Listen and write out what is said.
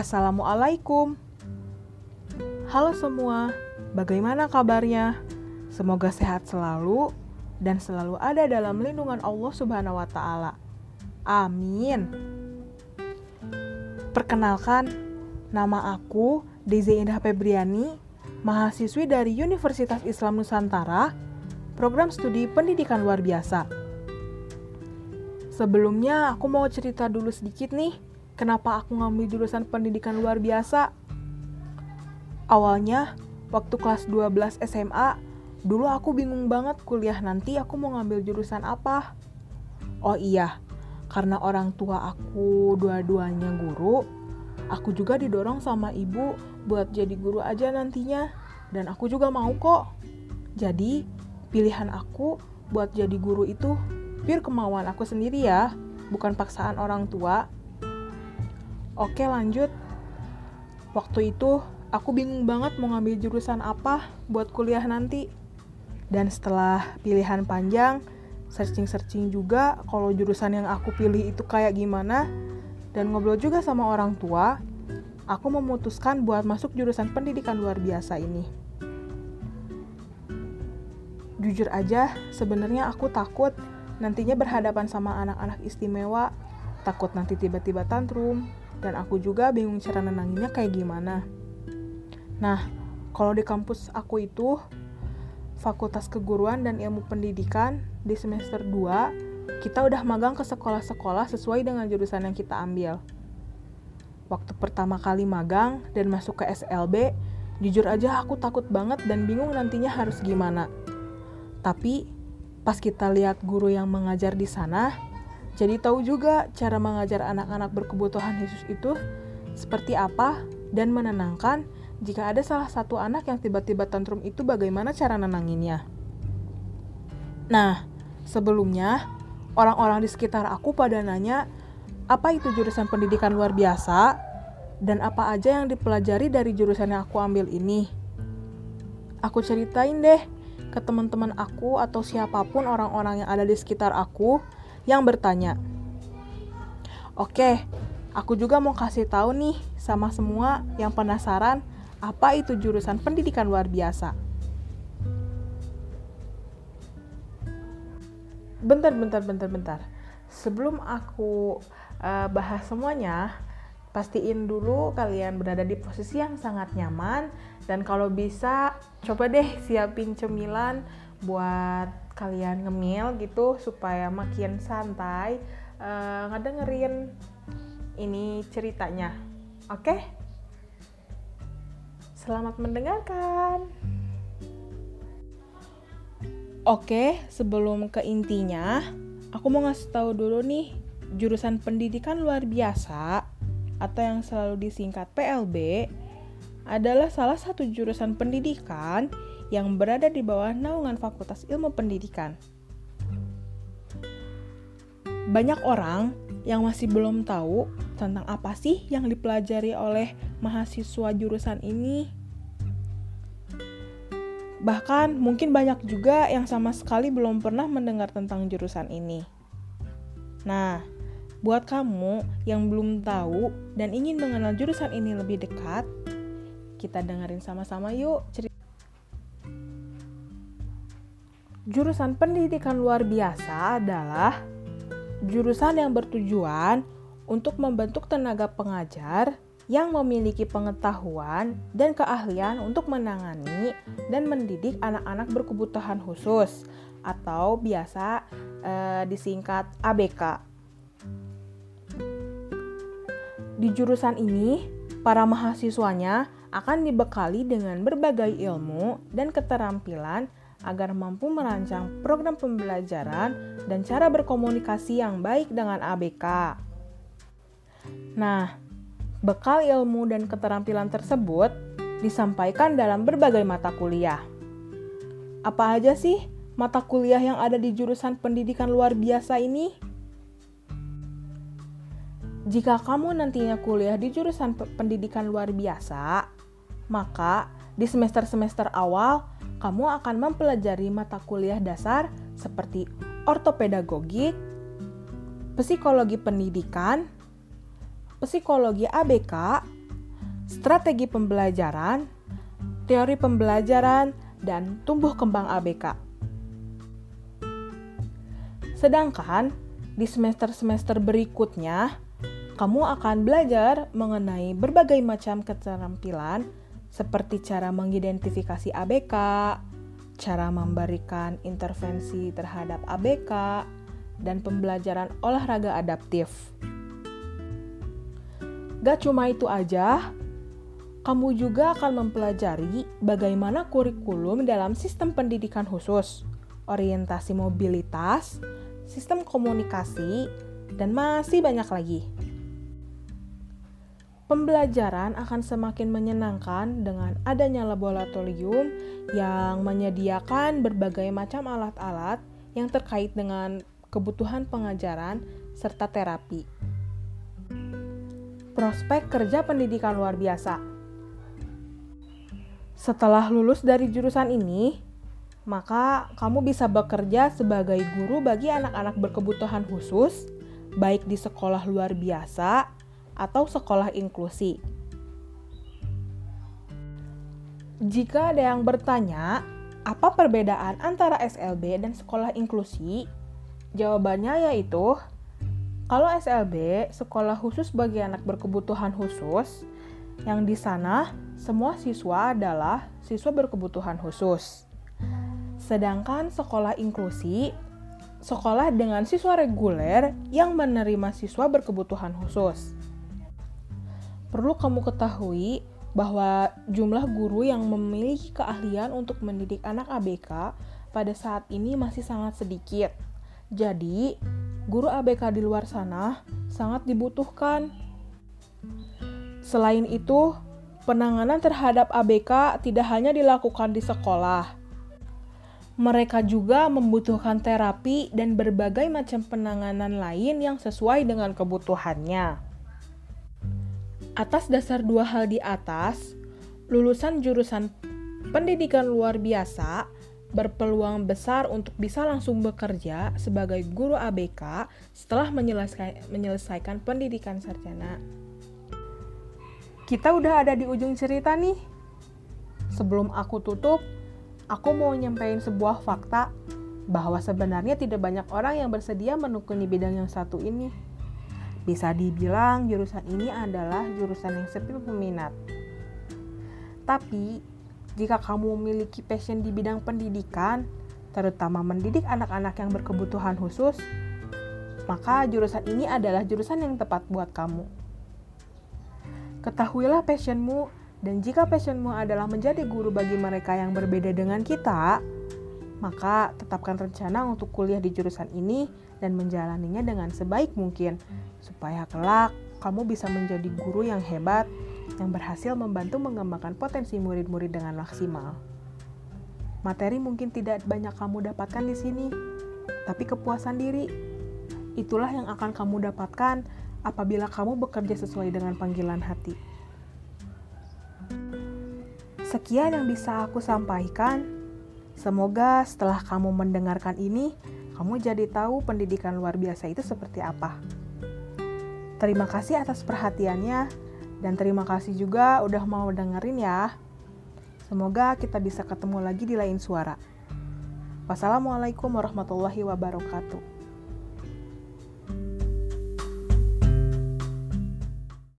Assalamualaikum. Halo semua, bagaimana kabarnya? Semoga sehat selalu dan selalu ada dalam lindungan Allah Subhanahu wa taala. Amin. Perkenalkan, nama aku Dezi Indah Febriani, mahasiswi dari Universitas Islam Nusantara, program studi pendidikan luar biasa. Sebelumnya aku mau cerita dulu sedikit nih kenapa aku ngambil jurusan pendidikan luar biasa. Awalnya, waktu kelas 12 SMA, dulu aku bingung banget kuliah nanti aku mau ngambil jurusan apa. Oh iya, karena orang tua aku dua-duanya guru, aku juga didorong sama ibu buat jadi guru aja nantinya. Dan aku juga mau kok. Jadi, pilihan aku buat jadi guru itu pure kemauan aku sendiri ya, bukan paksaan orang tua. Oke lanjut. Waktu itu aku bingung banget mau ngambil jurusan apa buat kuliah nanti. Dan setelah pilihan panjang, searching-searching juga kalau jurusan yang aku pilih itu kayak gimana, dan ngobrol juga sama orang tua, aku memutuskan buat masuk jurusan pendidikan luar biasa ini. Jujur aja, sebenarnya aku takut nantinya berhadapan sama anak-anak istimewa, takut nanti tiba-tiba tantrum, dan aku juga bingung cara nenanginnya kayak gimana. Nah, kalau di kampus aku itu Fakultas Keguruan dan Ilmu Pendidikan di semester 2 kita udah magang ke sekolah-sekolah sesuai dengan jurusan yang kita ambil. Waktu pertama kali magang dan masuk ke SLB, jujur aja aku takut banget dan bingung nantinya harus gimana. Tapi pas kita lihat guru yang mengajar di sana, jadi tahu juga cara mengajar anak-anak berkebutuhan khusus itu seperti apa dan menenangkan jika ada salah satu anak yang tiba-tiba tantrum itu bagaimana cara nenanginnya. Nah, sebelumnya orang-orang di sekitar aku pada nanya apa itu jurusan pendidikan luar biasa dan apa aja yang dipelajari dari jurusan yang aku ambil ini. Aku ceritain deh ke teman-teman aku atau siapa pun orang-orang yang ada di sekitar aku yang bertanya. Oke, aku juga mau kasih tahu nih sama semua yang penasaran apa itu jurusan pendidikan luar biasa. Bentar, bentar, bentar, bentar. Sebelum aku uh, bahas semuanya, pastiin dulu kalian berada di posisi yang sangat nyaman dan kalau bisa coba deh siapin cemilan buat kalian ngemil gitu supaya makin santai uh, ngedengerin ini ceritanya. Oke? Okay? Selamat mendengarkan. Oke, sebelum ke intinya, aku mau ngasih tahu dulu nih, jurusan pendidikan luar biasa atau yang selalu disingkat PLB adalah salah satu jurusan pendidikan yang berada di bawah naungan Fakultas Ilmu Pendidikan. Banyak orang yang masih belum tahu tentang apa sih yang dipelajari oleh mahasiswa jurusan ini. Bahkan mungkin banyak juga yang sama sekali belum pernah mendengar tentang jurusan ini. Nah, buat kamu yang belum tahu dan ingin mengenal jurusan ini lebih dekat, kita dengerin sama-sama yuk cerita Jurusan pendidikan luar biasa adalah jurusan yang bertujuan untuk membentuk tenaga pengajar yang memiliki pengetahuan dan keahlian untuk menangani dan mendidik anak-anak berkebutuhan khusus atau biasa eh, disingkat ABK. Di jurusan ini, para mahasiswanya akan dibekali dengan berbagai ilmu dan keterampilan agar mampu merancang program pembelajaran dan cara berkomunikasi yang baik dengan ABK. Nah, bekal ilmu dan keterampilan tersebut disampaikan dalam berbagai mata kuliah. Apa aja sih mata kuliah yang ada di jurusan pendidikan luar biasa ini? Jika kamu nantinya kuliah di jurusan pendidikan luar biasa, maka di semester-semester awal kamu akan mempelajari mata kuliah dasar seperti ortopedagogik, psikologi pendidikan, psikologi ABK, strategi pembelajaran, teori pembelajaran, dan tumbuh kembang ABK. Sedangkan di semester-semester berikutnya, kamu akan belajar mengenai berbagai macam keterampilan seperti cara mengidentifikasi ABK, cara memberikan intervensi terhadap ABK, dan pembelajaran olahraga adaptif. Gak cuma itu aja, kamu juga akan mempelajari bagaimana kurikulum dalam sistem pendidikan khusus, orientasi mobilitas, sistem komunikasi, dan masih banyak lagi. Pembelajaran akan semakin menyenangkan dengan adanya laboratorium yang menyediakan berbagai macam alat-alat yang terkait dengan kebutuhan pengajaran serta terapi. Prospek kerja pendidikan luar biasa. Setelah lulus dari jurusan ini, maka kamu bisa bekerja sebagai guru bagi anak-anak berkebutuhan khusus, baik di sekolah luar biasa atau sekolah inklusi. Jika ada yang bertanya, apa perbedaan antara SLB dan sekolah inklusi? Jawabannya yaitu, kalau SLB, sekolah khusus bagi anak berkebutuhan khusus, yang di sana semua siswa adalah siswa berkebutuhan khusus. Sedangkan sekolah inklusi, sekolah dengan siswa reguler yang menerima siswa berkebutuhan khusus. Perlu kamu ketahui bahwa jumlah guru yang memiliki keahlian untuk mendidik anak ABK pada saat ini masih sangat sedikit. Jadi, guru ABK di luar sana sangat dibutuhkan. Selain itu, penanganan terhadap ABK tidak hanya dilakukan di sekolah, mereka juga membutuhkan terapi dan berbagai macam penanganan lain yang sesuai dengan kebutuhannya. Atas dasar dua hal di atas, lulusan jurusan pendidikan luar biasa berpeluang besar untuk bisa langsung bekerja sebagai guru ABK setelah menyelesaikan, pendidikan sarjana. Kita udah ada di ujung cerita nih. Sebelum aku tutup, aku mau nyampein sebuah fakta bahwa sebenarnya tidak banyak orang yang bersedia menekuni bidang yang satu ini. Bisa dibilang jurusan ini adalah jurusan yang sepi peminat. Tapi, jika kamu memiliki passion di bidang pendidikan, terutama mendidik anak-anak yang berkebutuhan khusus, maka jurusan ini adalah jurusan yang tepat buat kamu. Ketahuilah passionmu dan jika passionmu adalah menjadi guru bagi mereka yang berbeda dengan kita, maka tetapkan rencana untuk kuliah di jurusan ini dan menjalaninya dengan sebaik mungkin, supaya kelak kamu bisa menjadi guru yang hebat yang berhasil membantu mengembangkan potensi murid-murid dengan maksimal. Materi mungkin tidak banyak kamu dapatkan di sini, tapi kepuasan diri itulah yang akan kamu dapatkan apabila kamu bekerja sesuai dengan panggilan hati. Sekian yang bisa aku sampaikan. Semoga setelah kamu mendengarkan ini, kamu jadi tahu pendidikan luar biasa itu seperti apa. Terima kasih atas perhatiannya, dan terima kasih juga udah mau dengerin ya. Semoga kita bisa ketemu lagi di lain suara. Wassalamualaikum warahmatullahi wabarakatuh.